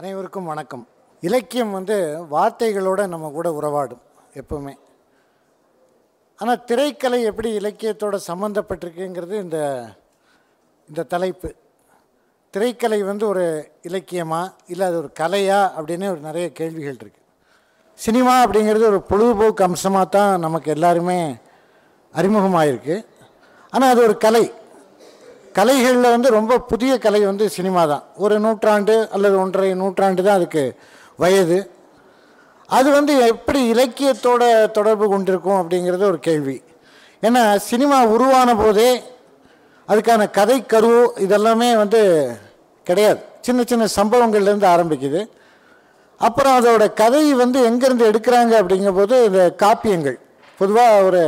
அனைவருக்கும் வணக்கம். இலக்கியம் வந்து வார்த்தைகளோட நம்ம கூட உறவாடும் எப்பவுமே. ஆனால் திரைக்கலை எப்படி இலக்கியத்தோட சம்மந்தப்பட்டிருக்குங்கிறது இந்த இந்த தலைப்பு. திரைக்கலை வந்து ஒரு இலக்கியமா இல்லை அது ஒரு கலையா அப்படின்னு ஒரு நிறைய கேள்விகள் இருக்குது சினிமா அப்படிங்கிறது ஒரு பொழுதுபோக்கு அம்சமாக தான் நமக்கு எல்லாருமே அறிமுகமாயிருக்கு. ஆனால் அது ஒரு கலை. கலைகளில் வந்து ரொம்ப புதிய கலை வந்து சினிமா தான். ஒரு நூற்றாண்டு அல்லது ஒன்றரை நூற்றாண்டு தான் அதுக்கு வயது. அது வந்து எப்படி இலக்கியத்தோட தொடர்பு கொண்டிருக்கும் அப்படிங்கிறது ஒரு கேள்வி. ஏன்னா சினிமா உருவான போதே அதுக்கான கதை கரு இதெல்லாமே வந்து கிடையாது. சின்ன சின்ன சம்பவங்கள்லேருந்து ஆரம்பிக்குது. அப்புறம் அதோட கதை வந்து எங்கேருந்து எடுக்கிறாங்க அப்படிங்கும்போது இந்த காப்பியங்கள். பொதுவாக ஒரு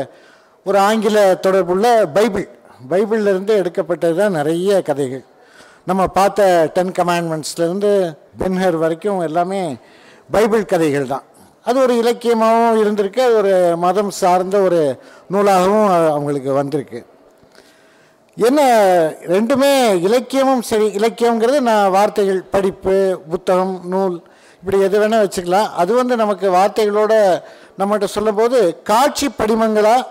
ஒரு ஆங்கில தொடர்புள்ள பைபிள். பைபிள்லேருந்து எடுக்கப்பட்டது தான் நிறைய கதைகள். நம்ம பார்த்த டென் கமாண்ட்மெண்ட்ஸ்லேருந்து பென்ஹர் வரைக்கும் எல்லாமே பைபிள் கதைகள் தான். அது ஒரு இலக்கியமாகவும் இருந்திருக்கு அது ஒரு மதம் சார்ந்த ஒரு நூலாகவும் அவங்களுக்கு வந்திருக்கு. என்ன ரெண்டுமே இலக்கியமும் சரி இலக்கியங்கிறது நான் வார்த்தைகள் படிப்பு புத்தகம் நூல் இப்படி எது வேணால் வச்சுக்கலாம். அது வந்து நமக்கு வார்த்தைகளோட நம்மகிட்ட சொல்லும்போது காட்சி படிமங்களாக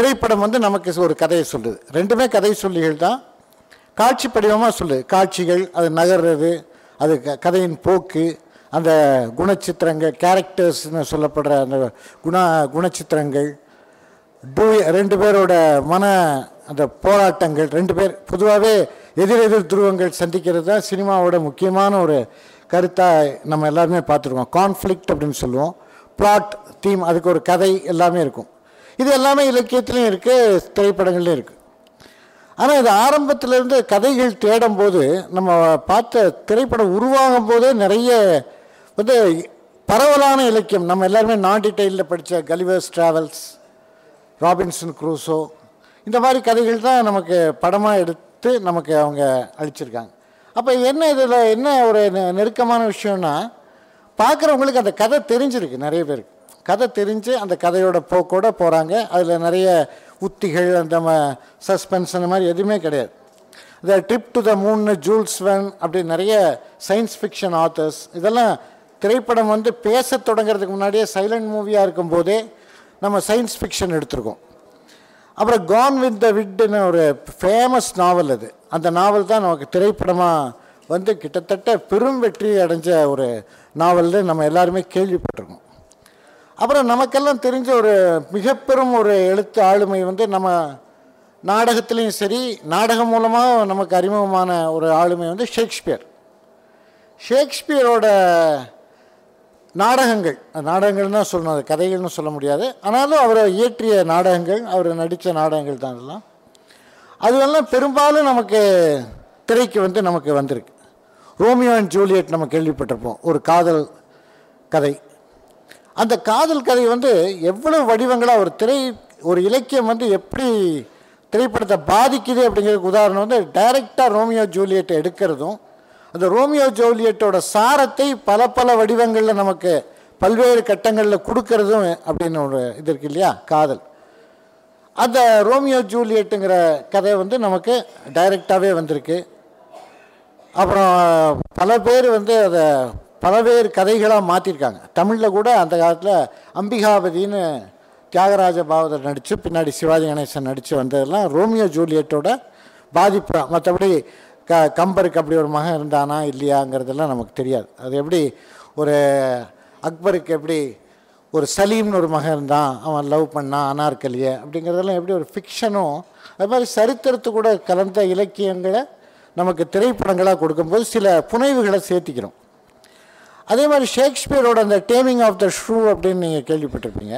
திரைப்படம் வந்து நமக்கு ஒரு கதையை சொல்லுது. ரெண்டுமே கதை சொல்லிகள் தான். காட்சி படிவமாக சொல்லுது காட்சிகள் அது நகர்றது அது க கதையின் போக்கு அந்த குணச்சித்திரங்கள் கேரக்டர்ஸ்னு சொல்லப்படுற அந்த குண குணச்சித்திரங்கள் டூ ரெண்டு பேரோட மன அந்த போராட்டங்கள் ரெண்டு பேர் பொதுவாகவே எதிரெதிர் துருவங்கள் சந்திக்கிறது தான் சினிமாவோட முக்கியமான ஒரு கருத்தாக நம்ம எல்லாருமே பார்த்துருக்கோம். கான்ஃப்ளிக்ட் அப்படின்னு சொல்லுவோம். பிளாட் தீம் அதுக்கு ஒரு கதை எல்லாமே இருக்கும். இது எல்லாமே இலக்கியத்துலேயும் இருக்குது திரைப்படங்கள்லையும் இருக்குது ஆனால் இது ஆரம்பத்திலேருந்து கதைகள் தேடும் போது நம்ம பார்த்த திரைப்படம் உருவாகும் போதே நிறைய வந்து பரவலான இலக்கியம். நம்ம எல்லாருமே நான் டீட்டெயிலில் படித்த கலிவர்ஸ் ட்ராவல்ஸ் ராபின்சன் க்ரூசோ இந்த மாதிரி கதைகள் தான் நமக்கு படமாக எடுத்து நமக்கு அவங்க அழிச்சிருக்காங்க அப்போ என்ன இதில் என்ன ஒரு நெ- நெருக்கமான விஷயம்னா பார்க்குறவங்களுக்கு அந்த கதை தெரிஞ்சிருக்கு நிறைய பேருக்கு. கதை தெரிஞ்சு அந்த கதையோட போக்கோட போகிறாங்க அதில் நிறைய உத்திகள் அந்த சஸ்பென்ஸ் அந்த மாதிரி எதுவுமே கிடையாது. இந்த trip to the moon Jules Verne அப்படி நிறைய சயின்ஸ் ஃபிக்ஷன் ஆத்தர்ஸ் இதெல்லாம் திரைப்படம் வந்து பேச தொடங்குறதுக்கு முன்னாடியே சைலண்ட் மூவியாக இருக்கும்போதே நம்ம சயின்ஸ் ஃபிக்ஷன் எடுத்திருக்கோம். அப்புறம் கான் வித் த விட்னு ஒரு ஃபேமஸ் நாவல் அது. அந்த நாவல் தான் நமக்கு திரைப்படமாக வந்து கிட்டத்தட்ட பெரும் வெற்றி அடைஞ்ச ஒரு நாவல்னு நம்ம எல்லாருமே கேள்விப்பட்டிருக்கோம். அப்புறம் நமக்கெல்லாம் தெரிஞ்ச ஒரு மிக பெரும் ஒரு எழுத்து ஆளுமை வந்து நம்ம நாடகத்துலேயும் சரி நாடகம் மூலமாக நமக்கு அறிமுகமான ஒரு ஆளுமை வந்து ஷேக்ஸ்பியர். ஷேக்ஸ்பியரோட நாடகங்கள் நாடகங்கள் தான் சொல்லணும் அது கதைகள்னு சொல்ல முடியாது. ஆனாலும் அவரை இயற்றிய நாடகங்கள் அவர் நடித்த நாடகங்கள் தான் அதெல்லாம் அதுவெல்லாம் பெரும்பாலும் நமக்கு திரைக்கு வந்து நமக்கு வந்திருக்கு. ரோமியோ அண்ட் ஜூலியட் நம்ம கேள்விப்பட்டிருப்போம். ஒரு காதல் கதை. அந்த காதல் கதை வந்து எவ்வளவு வடிவங்களாக ஒரு திரை ஒரு இலக்கியம் வந்து எப்படி திரைப்படத்தை பாதிக்குது அப்படிங்கிறதுக்கு உதாரணம் வந்து டைரெக்டாக ரோமியோ ஜூலியட்டை எடுக்கிறதும் அந்த ரோமியோ ஜூலியட்டோட சாரத்தை பல பல வடிவங்களில் நமக்கு பல்வேறு கட்டங்களில் கொடுக்கறதும் அப்படின்னு ஒரு இது இருக்கு இல்லையா காதல். அந்த ரோமியோ ஜூலியட்டுங்கிற கதை வந்து நமக்கு டைரெக்டாகவே வந்திருக்கு. அப்புறம் பல பேர் வந்து அதை பலவேறு கதைகளாக மாற்றிருக்காங்க தமிழில் கூட அந்த காலத்தில் அம்பிகாபதின்னு தியாகராஜ பாவதர் நடித்து பின்னாடி சிவாஜி கணேசன் நடித்து வந்ததெல்லாம் ரோமியோ ஜூலியட்டோட பாதிப்பு. மற்றபடி க கம்பருக்கு அப்படி ஒரு மகன் இருந்தானா இல்லையாங்கிறதெல்லாம் நமக்கு தெரியாது. அது எப்படி ஒரு அக்பருக்கு எப்படி ஒரு சலீம்னு ஒரு மகன் இருந்தான் அவன் லவ் பண்ணான் அனார்கலியை அப்படிங்கிறதெல்லாம் எப்படி ஒரு ஃபிக்ஷனும் அது மாதிரி சரித்திரத்து கூட கலந்த இலக்கியங்களை நமக்கு திரைப்படங்களாக கொடுக்கும்போது சில புனைவுகளை சேர்த்திக்கிறோம். அதே மாதிரி ஷேக்ஸ்பியரோட அந்த டேமிங் ஆஃப் த ஷூ அப்படின்னு நீங்கள் கேள்விப்பட்டிருப்பீங்க.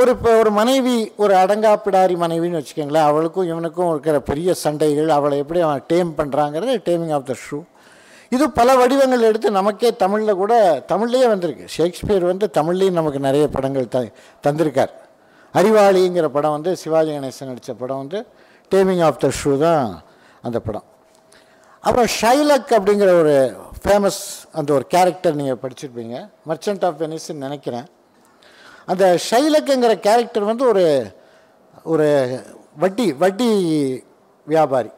ஒரு இப்போ ஒரு மனைவி ஒரு அடங்காப்பிடாரி மனைவின்னு வச்சுக்கோங்களேன் அவளுக்கும் இவனுக்கும் இருக்கிற பெரிய சண்டைகள் அவளை எப்படி அவன் டேம் பண்ணுறாங்கிறது டேமிங் ஆஃப் த ஷூ. இது பல வடிவங்கள் எடுத்து நமக்கே தமிழில் கூட தமிழ்லேயே வந்திருக்கு. ஷேக்ஸ்பியர் வந்து தமிழ்லேயும் நமக்கு நிறைய படங்கள் த தந்திருக்கார். அறிவாளிங்கிற படம் வந்து சிவாஜி கணேசன் நடித்த படம் வந்து டேமிங் ஆஃப் த ஷூ தான் அந்த படம். அப்புறம் ஷைலக் அப்படிங்கிற ஒரு ஃபேமஸ் அந்த ஒரு கேரக்டர் நீங்கள் படிச்சிருப்பீங்க. மர்ச்சன்ட் ஆஃப் வெனிஸ்ன்னு நினைக்கிறேன். அந்த ஷைலக்குங்கிற கேரக்டர் வந்து ஒரு ஒரு வட்டி வட்டி வியாபாரி.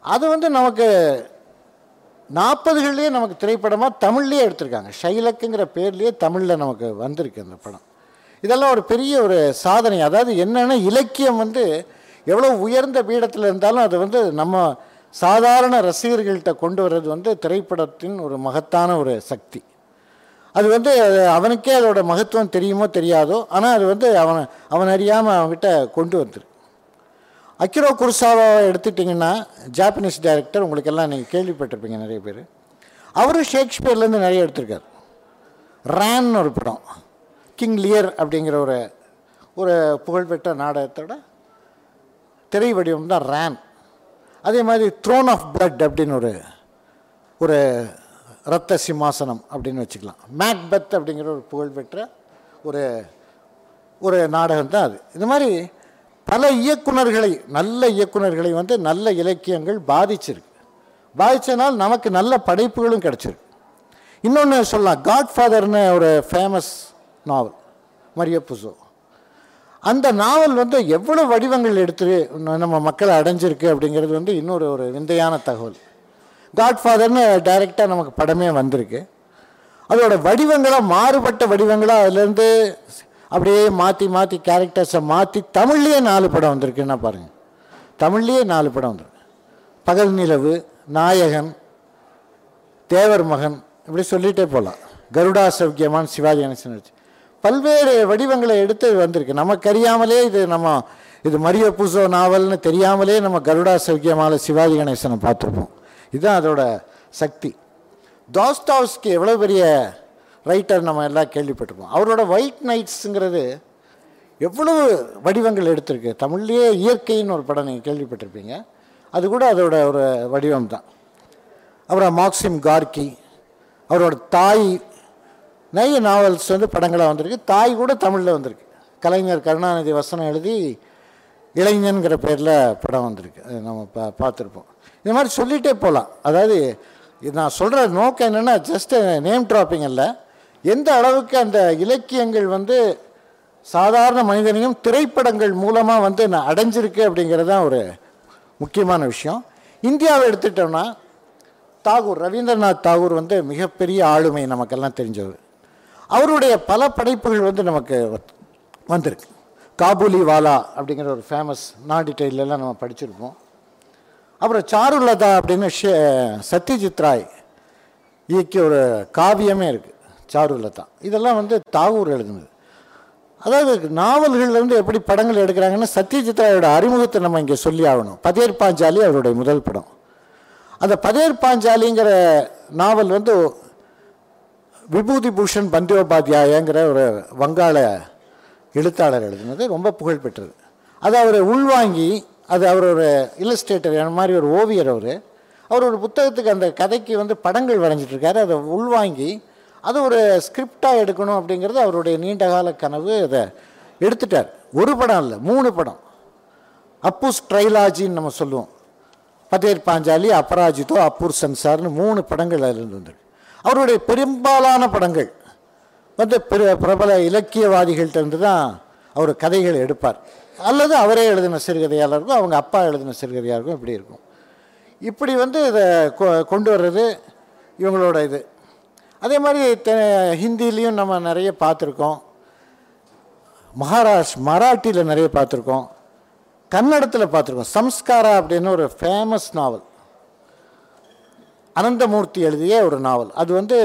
அது வந்து நமக்கு நாற்பதுகள்லேயே நமக்கு திரைப்படமாக தமிழ்லேயே எடுத்திருக்காங்க. ஷைலக்குங்கிற பேர்லேயே தமிழில் நமக்கு வந்திருக்கு அந்த படம். இதெல்லாம் ஒரு பெரிய ஒரு சாதனை. அதாவது என்னென்னா இலக்கியம் வந்து எவ்வளோ உயர்ந்த பீடத்தில் இருந்தாலும் அது வந்து நம்ம சாதாரண ரசிகர்கள்ட்ட கொண்டு வர்றது வந்து திரைப்படத்தின் ஒரு மகத்தான ஒரு சக்தி. அது வந்து அவனுக்கே அதோட மகத்துவம் தெரியுமோ தெரியாதோ ஆனால் அது வந்து அவன் அவன் அறியாமல் அவன்கிட்ட கொண்டு வந்துரு. அக்கிரோ குருசாவை எடுத்துட்டிங்கன்னா ஜாப்பனீஸ் டைரக்டர் உங்களுக்கெல்லாம் நீங்கள் கேள்விப்பட்டிருப்பீங்க நிறைய பேர். அவரும் ஷேக்ஸ்பியர்லேருந்து நிறைய எடுத்திருக்கார். ரேன்னு ஒரு படம். கிங் லியர் அப்படிங்கிற ஒரு ஒரு புகழ்பெற்ற நாடகத்தோட திரை வடிவம் தான் ரேன் அதே மாதிரி த்ரோன் ஆஃப் பிளட் அப்படின்னு ஒரு ஒரு ரத்த சிம்மாசனம் அப்படின்னு வச்சுக்கலாம். மேக்பெத் அப்படிங்கிற ஒரு புகழ்பெற்ற ஒரு ஒரு நாடகம் தான் அது. இந்த மாதிரி பல இயக்குனர்களை நல்ல இயக்குனர்களை வந்து நல்ல இலக்கியங்கள் பாதிச்சிருக்கு. பாதித்தனால் நமக்கு நல்ல படைப்புகளும் கிடச்சிருக்கு. இன்னொன்று சொல்லலாம். காட்ஃபாதர்னு ஒரு ஃபேமஸ் நாவல் மரிய புசோ அந்த நாவல் வந்து எவ்வளோ வடிவங்கள் எடுத்து நம்ம மக்களை அடைஞ்சிருக்கு அப்படிங்கிறது வந்து இன்னொரு ஒரு விந்தையான தகவல். காட்ஃபாதர்னு டைரெக்டாக நமக்கு படமே வந்திருக்கு. அதோட வடிவங்களாக மாறுபட்ட வடிவங்களாக அதுலேருந்து அப்படியே மாற்றி மாற்றி கேரக்டர்ஸை மாற்றி தமிழ்லேயே நாலு படம் வந்திருக்குன்னா பாருங்கள் தமிழ்லேயே நாலு படம் வந்திருக்கு. பகல் நிலவு நாயகன் தேவர் மகன் இப்படி சொல்லிகிட்டே போகலாம். கருடா சௌக்கியமான் சிவாஜி கணேசன் வச்சு பல்வேறு வடிவங்களை எடுத்து வந்திருக்கு. நமக்கு அறியாமலே இது நம்ம இது மரிய பூசோ நாவல்னு தெரியாமலே நம்ம கருடா சௌக்கியமான சிவாஜி கணேசனை பார்த்துருப்போம். இதுதான் அதோட சக்தி. தாஸ்தாவ்ஸ்கி எவ்வளோ பெரிய ரைட்டர் நம்ம எல்லாம் கேள்விப்பட்டிருப்போம். அவரோட ஒயிட் நைட்ஸுங்கிறது எவ்வளவு வடிவங்கள் எடுத்திருக்கு. தமிழ்லேயே இயற்கைன்னு ஒரு படம் நீங்கள் கேள்விப்பட்டிருப்பீங்க. அது கூட அதோட ஒரு வடிவம் தான் அப்புறம் மாக்சிம் கார்கி அவரோட தாய் நிறைய நாவல்ஸ் வந்து படங்களாக வந்திருக்கு. தாய் கூட தமிழில் வந்திருக்கு. கலைஞர் கருணாநிதி வசனம் எழுதி இளைஞன்கிற பேரில் படம் வந்திருக்கு. அது நம்ம பா பார்த்துருப்போம். இந்த மாதிரி சொல்லிகிட்டே போகலாம் அதாவது இது நான் சொல்கிற நோக்கம் என்னென்னா ஜஸ்ட் நேம் ட்ராப்பிங் இல்லை எந்த அளவுக்கு அந்த இலக்கியங்கள் வந்து சாதாரண மனிதனையும் திரைப்படங்கள் மூலமாக வந்து நான் அடைஞ்சிருக்கு அப்படிங்கிறது தான் ஒரு முக்கியமான விஷயம். இந்தியாவை எடுத்துட்டோம்னா தாகூர் ரவீந்திரநாத் தாகூர் வந்து மிகப்பெரிய ஆளுமை நமக்கெல்லாம் தெரிஞ்சவர். அவருடைய பல படைப்புகள் வந்து நமக்கு வந்திருக்கு. காபூலி வாலா அப்படிங்கிற ஒரு ஃபேமஸ் நாடி நாடிட்டைலெல்லாம் நம்ம படிச்சிருப்போம். அப்புறம் சாருலதா அப்படின்னு ஷே சத்யஜித் ராய் இயக்கிய ஒரு காவியமே இருக்குது சாருலதா. இதெல்லாம் வந்து தாகூர் எழுதுனது. அதாவது நாவல்கள்லேருந்து எப்படி படங்கள் எடுக்கிறாங்கன்னா சத்யஜித் ராயோட அறிமுகத்தை நம்ம இங்கே சொல்லி ஆகணும். பதேர் பாஞ்சாலி அவருடைய முதல் படம். அந்த பதேர் பாஞ்சாலிங்கிற நாவல் வந்து விபூதி பூஷன் பந்தியோபாத்யாயங்கிற ஒரு வங்காள எழுத்தாளர் எழுதினது ரொம்ப புகழ்பெற்றது அதை அவர் உள்வாங்கி அது அவர் ஒரு இல்லஸ்ட்ரேட்டர் அந்த மாதிரி ஒரு ஓவியர் அவர். அவர் ஒரு புத்தகத்துக்கு அந்த கதைக்கு வந்து படங்கள் வரைஞ்சிட்ருக்காரு அதை உள்வாங்கி அது ஒரு ஸ்கிரிப்டாக எடுக்கணும் அப்படிங்கிறது அவருடைய நீண்டகால கனவு. அதை எடுத்துட்டார். ஒரு படம் இல்லை மூணு படம். அப்பூஸ் ட்ரைலாஜின்னு நம்ம சொல்லுவோம். பதேர் பாஞ்சாலி அபராஜிதோ அப்பூர் சன்சார்னு மூணு படங்கள் அதில் வந்திருக்கு அவருடைய பெரும்பாலான படங்கள் வந்து பிர பிரபல இலக்கியவாதிகள்கிட்ட இருந்து தான் அவர் கதைகள் எடுப்பார். அல்லது அவரே எழுதின சிறுகதையாக இருக்கும் அவங்க அப்பா எழுதின சிறுகதையாக இருக்கும் இப்படி இருக்கும். இப்படி வந்து இதை கொ- கொண்டு வர்றது இவங்களோட இது. அதே மாதிரி தெ ஹிந்திலையும் நம்ம நிறைய பார்த்துருக்கோம். மகாராஷ் மராட்டியில் நிறைய பார்த்துருக்கோம். கன்னடத்தில் பார்த்துருக்கோம். சம்ஸ்காரா அப்படின்னு ஒரு ஃபேமஸ் நாவல் அனந்தமூர்த்தி எழுதிய ஒரு நாவல். அது வந்து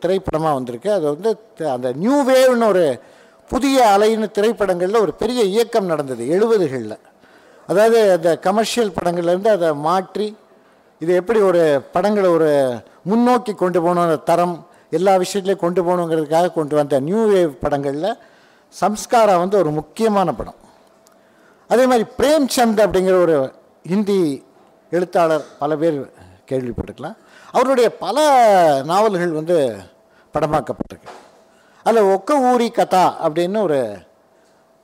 திரைப்படமாக வந்திருக்கு. அது வந்து அந்த நியூ வேவ்னு ஒரு புதிய அலைன்னு திரைப்படங்களில் ஒரு பெரிய இயக்கம் நடந்தது எழுபதுகளில். அதாவது அந்த கமர்ஷியல் படங்கள்லேருந்து அதை மாற்றி இது எப்படி ஒரு படங்களை ஒரு முன்னோக்கி கொண்டு போகணும் அந்த தரம் எல்லா விஷயத்துலையும் கொண்டு போகணுங்கிறதுக்காக கொண்டு வந்த நியூ வேவ் படங்களில் சம்ஸ்காரா வந்து ஒரு முக்கியமான படம். அதே மாதிரி பிரேம்சந்த் அப்படிங்கிற ஒரு ஹிந்தி எழுத்தாளர் பல பேர் கேள்விப்பட்டிருக்கலாம். அவருடைய பல நாவல்கள் வந்து படமாக்கப்பட்டிருக்கு. அதில் ஒக்க ஊரி கதா அப்படின்னு ஒரு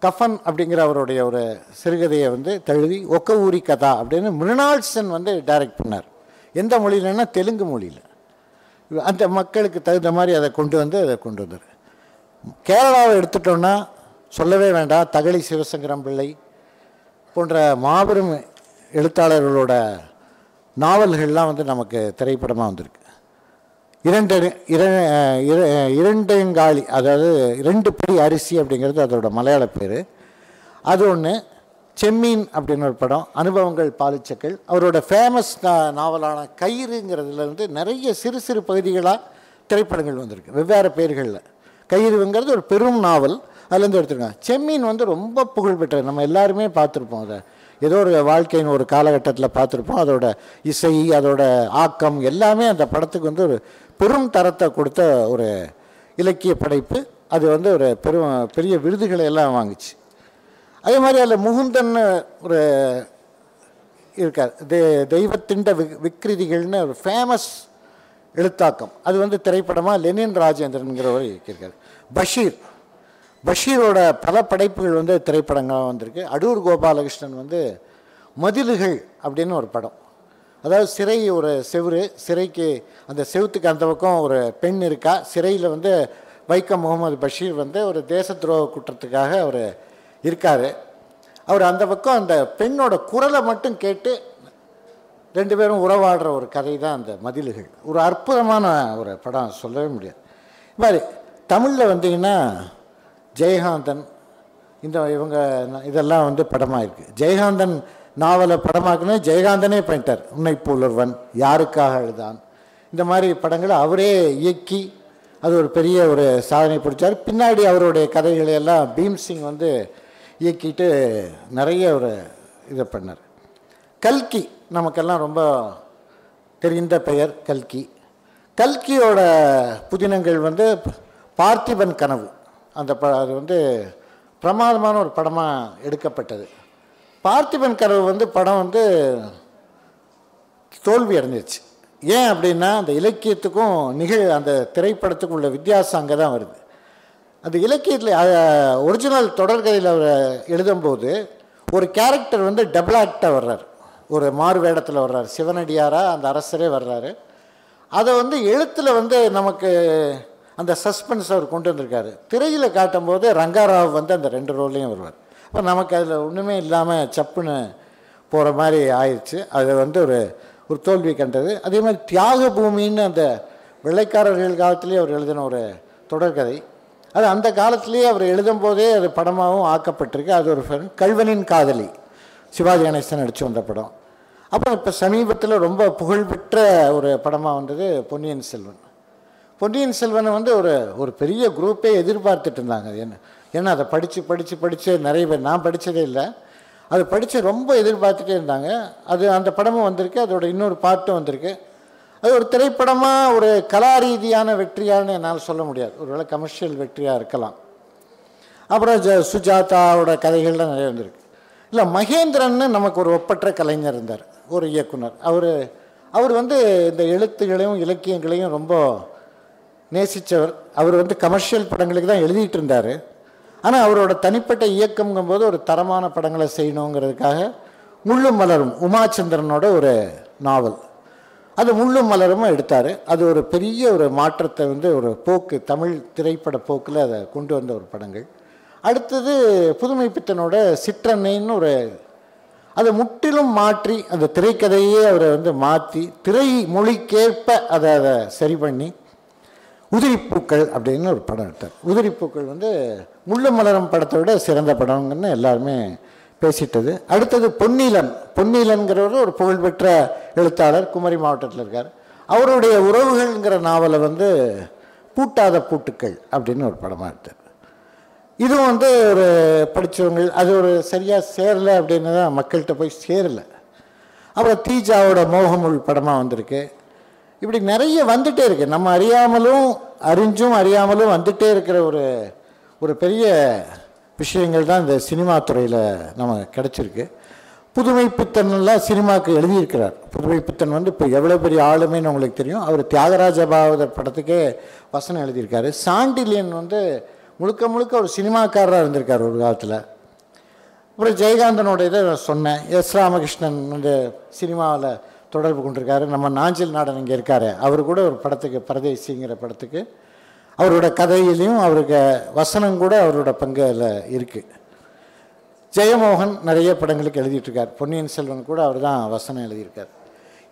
கஃபன் அப்படிங்கிற அவருடைய ஒரு சிறுகதையை வந்து தழுவி ஒக்க ஊரி கதா அப்படின்னு மிருணால் சென் வந்து டைரக்ட் பண்ணார். எந்த மொழியிலன்னா தெலுங்கு மொழியில். அந்த மக்களுக்கு தகுந்த மாதிரி அதை கொண்டு வந்து அதை கொண்டு வந்தார். கேரளாவை எடுத்துட்டோன்னா சொல்லவே வேண்டாம் தகழி சிவசங்கரம் பிள்ளை போன்ற மாபெரும் எழுத்தாளர்களோட நாவல்கள்லாம் வந்து நமக்கு திரைப்படமாக வந்திருக்கு. இரண்டு இர- இர- இரண்டங்காளி அதாவது இரண்டு படி அரிசி அப்படிங்கிறது அதோட மலையாள பேர். அது ஒன்று செம்மீன் அப்படின்னு ஒரு படம் அனுபவங்கள் பாலிச்சக்கள். அவரோட ஃபேமஸ் நாவலான கயிறுங்கிறதுல வந்து நிறைய சிறு சிறு பகுதிகளாக திரைப்படங்கள் வந்திருக்கு வெவ்வேறு பேர்களில். கயிறுங்கிறது ஒரு பெரும் நாவல் அதுலேருந்து எடுத்துருக்காங்க. செம்மீன் வந்து ரொம்ப புகழ்பெற்றது நம்ம எல்லாருமே பார்த்துருப்போம் அதை. ஏதோ ஒரு வாழ்க்கையின் ஒரு காலகட்டத்தில் பார்த்துருப்போம். அதோட இசை அதோட ஆக்கம் எல்லாமே அந்த படத்துக்கு வந்து ஒரு பெரும் தரத்தை கொடுத்த ஒரு இலக்கிய படைப்பு. அது வந்து ஒரு பெரும் பெரிய விருதுகளை எல்லாம் வாங்குச்சு. அதே மாதிரி அதில் முகுந்தன்னு ஒரு இருக்கார். தெ தெய்வத்திண்ட வி விக்ரிதிகள்னு ஒரு ஃபேமஸ் எழுத்தாக்கம். அது வந்து திரைப்படமாக லெனின் ராஜேந்திரன்கிறவர் இயக்கியிருக்கார். பஷீர். பஷீரோட பல படைப்புகள் வந்து திரைப்படங்களாக வந்திருக்கு. அடூர் கோபாலகிருஷ்ணன் வந்து மதிலுகள் அப்படின்னு ஒரு படம். அதாவது சிறை ஒரு செவுரு சிறைக்கு அந்த செவுத்துக்கு அந்த பக்கம் ஒரு பெண் இருக்கா சிறையில் வந்து வைக்கம் முகமது பஷீர் வந்து ஒரு தேச துரோக குற்றத்துக்காக அவர் இருக்கார். அவர் அந்த பக்கம் அந்த பெண்ணோட குரலை மட்டும் கேட்டு ரெண்டு பேரும் உறவாடுற ஒரு கதை தான் அந்த மதில்கள். ஒரு அற்புதமான ஒரு படம் சொல்லவே முடியாது. இது மாதிரி தமிழில் வந்தீங்கன்னா ஜெயகாந்தன் இந்த இவங்க இதெல்லாம் வந்து படமாக இருக்குது ஜெயகாந்தன் நாவலை படமாக்குனா ஜெயகாந்தனே பண்ணிட்டார். உன்னை யாருக்காக அழுதான் இந்த மாதிரி படங்களை அவரே இயக்கி அது ஒரு பெரிய ஒரு சாதனை பிடிச்சார். பின்னாடி அவருடைய கதைகளை எல்லாம் பீம்சிங் வந்து இயக்கிட்டு நிறைய ஒரு இதை பண்ணார். கல்கி நமக்கெல்லாம் ரொம்ப தெரிந்த பெயர் கல்கி. கல்கியோட புதினங்கள் வந்து பார்த்திபன் கனவு. அந்த ப அது வந்து பிரமாதமான ஒரு படமாக எடுக்கப்பட்டது. பார்த்திபன் கரவு வந்து படம் வந்து தோல்வி அடைஞ்சிருச்சு. ஏன் அப்படின்னா அந்த இலக்கியத்துக்கும் நிகழ் அந்த திரைப்படத்துக்கும் உள்ள வித்தியாசம் அங்கே தான் வருது. அந்த இலக்கியத்தில் ஒரிஜினல் தொடர்கதையில் அவர் எழுதும்போது ஒரு கேரக்டர் வந்து டபுள் ஆக்டாக வர்றார். ஒரு மாறு வேடத்தில் வர்றார். சிவனடியாராக அந்த அரசரே வர்றாரு. அதை வந்து எழுத்தில் வந்து நமக்கு அந்த சஸ்பென்ஸ் அவர் கொண்டு வந்திருக்காரு. திரையில் காட்டும்போது ரங்காராவ் வந்து அந்த ரெண்டு ரோல்லையும் வருவார். அப்போ நமக்கு அதில் ஒன்றுமே இல்லாமல் சப்புன்னு போகிற மாதிரி ஆயிடுச்சு அது வந்து ஒரு ஒரு தோல்வி கண்டது. அதே மாதிரி தியாக பூமின்னு அந்த வெள்ளைக்காரர்கள் காலத்திலேயே அவர் எழுதின ஒரு தொடர்கதை. அது அந்த காலத்திலேயே அவர் எழுதும் போதே அது படமாகவும் ஆக்கப்பட்டிருக்கு. அது ஒரு film. கல்வனின் காதலி. சிவாஜி கணேசன் நடித்து வந்த படம். அப்புறம் இப்போ சமீபத்தில் ரொம்ப புகழ்பெற்ற ஒரு படமாக வந்தது பொன்னியின் செல்வன். பொன்னியின் செல்வனை வந்து ஒரு ஒரு பெரிய குரூப்பே எதிர்பார்த்துட்டு இருந்தாங்க. அது என்ன ஏன்னா அதை படித்து படித்து படித்து நிறைய பேர் நான் படித்ததே இல்லை. அது படித்து ரொம்ப எதிர்பார்த்துட்டே இருந்தாங்க. அது அந்த படமும் வந்திருக்கு அதோட இன்னொரு பாட்டும் வந்திருக்கு. அது ஒரு திரைப்படமாக ஒரு கலா ரீதியான வெற்றியான்னு என்னால் சொல்ல முடியாது. ஒருவேளை கமர்ஷியல் வெற்றியாக இருக்கலாம். அப்புறம் ஜ சுஜாதாவோட கதைகள்லாம் நிறைய வந்திருக்கு. இல்லை மகேந்திரன்னு நமக்கு ஒரு ஒப்பற்ற கலைஞர் இருந்தார். ஒரு இயக்குனர். அவர் அவர் வந்து இந்த எழுத்துகளையும் இலக்கியங்களையும் ரொம்ப நேசித்தவர் அவர் வந்து கமர்ஷியல் படங்களுக்கு தான் எழுதிட்டு இருந்தார் ஆனால் அவரோட தனிப்பட்ட இயக்கம்ங்கும்போது ஒரு தரமான படங்களை செய்யணுங்கிறதுக்காக முள்ளும் மலரும் உமாச்சந்திரனோட ஒரு நாவல். அது முள்ளும் மலரும் எடுத்தார். அது ஒரு பெரிய ஒரு மாற்றத்தை வந்து ஒரு போக்கு தமிழ் திரைப்பட போக்கில் அதை கொண்டு வந்த ஒரு படங்கள். அடுத்தது புதுமை பித்தனோட சிற்றன்னைன்னு ஒரு அதை முற்றிலும் மாற்றி அந்த திரைக்கதையே அவரை வந்து மாற்றி திரை மொழிக்கேற்ப அதை அதை சரி பண்ணி உதிரிப்பூக்கள் அப்படின்னு ஒரு படம் எடுத்தார். உதிரிப்பூக்கள் வந்து முள்ளு மலரும் படத்தை விட சிறந்த படம்னு எல்லாருமே பேசிட்டது. அடுத்தது பொன்னீலன் பொன்னீலன்கிறவர் ஒரு புகழ்பெற்ற எழுத்தாளர் குமரி மாவட்டத்தில் இருக்கார். அவருடைய உறவுகள்ங்கிற நாவலை வந்து பூட்டாத பூட்டுக்கள் அப்படின்னு ஒரு படமாக எடுத்தார். இதுவும் வந்து ஒரு படித்தவங்க அது ஒரு சரியாக சேரலை அப்படின்னு தான் மக்கள்கிட்ட போய் சேரலை. அப்புறம் தீஜாவோட மோகமுள் படமாக வந்திருக்கு. இப்படி நிறைய வந்துட்டே இருக்கு. நம்ம அறியாமலும் அறிஞ்சும் அறியாமலும் வந்துட்டே இருக்கிற ஒரு ஒரு பெரிய விஷயங்கள் தான் இந்த சினிமா துறையில் நம்ம கிடச்சிருக்கு. புதுமை பித்தன்லாம் சினிமாவுக்கு எழுதியிருக்கிறார். புதுமை வந்து இப்போ எவ்வளோ பெரிய ஆளுமைன்னு உங்களுக்கு தெரியும். அவர் தியாகராஜ பாகவதர் படத்துக்கே வசனம் எழுதியிருக்காரு. சாண்டிலியன் வந்து முழுக்க முழுக்க ஒரு சினிமாக்காரராக இருந்திருக்கார் ஒரு காலத்தில். அப்புறம் ஜெயகாந்தனோட இதை நான் சொன்னேன். எஸ் ராமகிருஷ்ணன் வந்து சினிமாவில் தொடர்பு கொண்டிருக்காரு. நம்ம நாஞ்சில் நாடன் இங்கே இருக்கார். அவர் கூட ஒரு படத்துக்கு பரதேசிங்கிற படத்துக்கு. அவரோட கதையிலையும் அவருக்கு வசனம் கூட அவரோட பங்கு அதில் இருக்குது ஜெயமோகன் நிறைய படங்களுக்கு எழுதிட்டுருக்கார். பொன்னியின் செல்வன் கூட அவர் தான் வசனம் எழுதியிருக்கார்.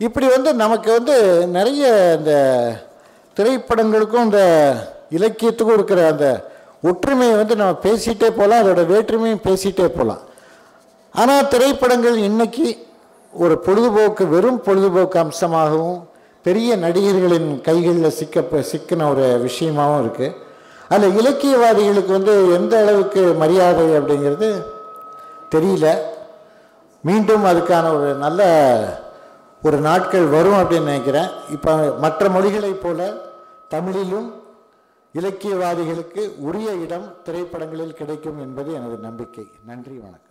இப்படி வந்து நமக்கு வந்து நிறைய இந்த திரைப்படங்களுக்கும் இந்த இலக்கியத்துக்கும் இருக்கிற அந்த ஒற்றுமையை வந்து நம்ம பேசிகிட்டே போகலாம். அதோட வேற்றுமையும் பேசிகிட்டே போகலாம். ஆனால் திரைப்படங்கள் இன்றைக்கி ஒரு பொழுதுபோக்கு வெறும் பொழுதுபோக்கு அம்சமாகவும் பெரிய நடிகர்களின் கைகளில் சிக்க சிக்கின ஒரு விஷயமாகவும் இருக்குது அதில் இலக்கியவாதிகளுக்கு வந்து எந்த அளவுக்கு மரியாதை அப்படிங்கிறது தெரியல. மீண்டும் அதுக்கான ஒரு நல்ல ஒரு நாட்கள் வரும் அப்படின்னு நினைக்கிறேன். இப்போ மற்ற மொழிகளைப் போல தமிழிலும் இலக்கியவாதிகளுக்கு உரிய இடம் திரைப்படங்களில் கிடைக்கும் என்பது எனது நம்பிக்கை. நன்றி வணக்கம்.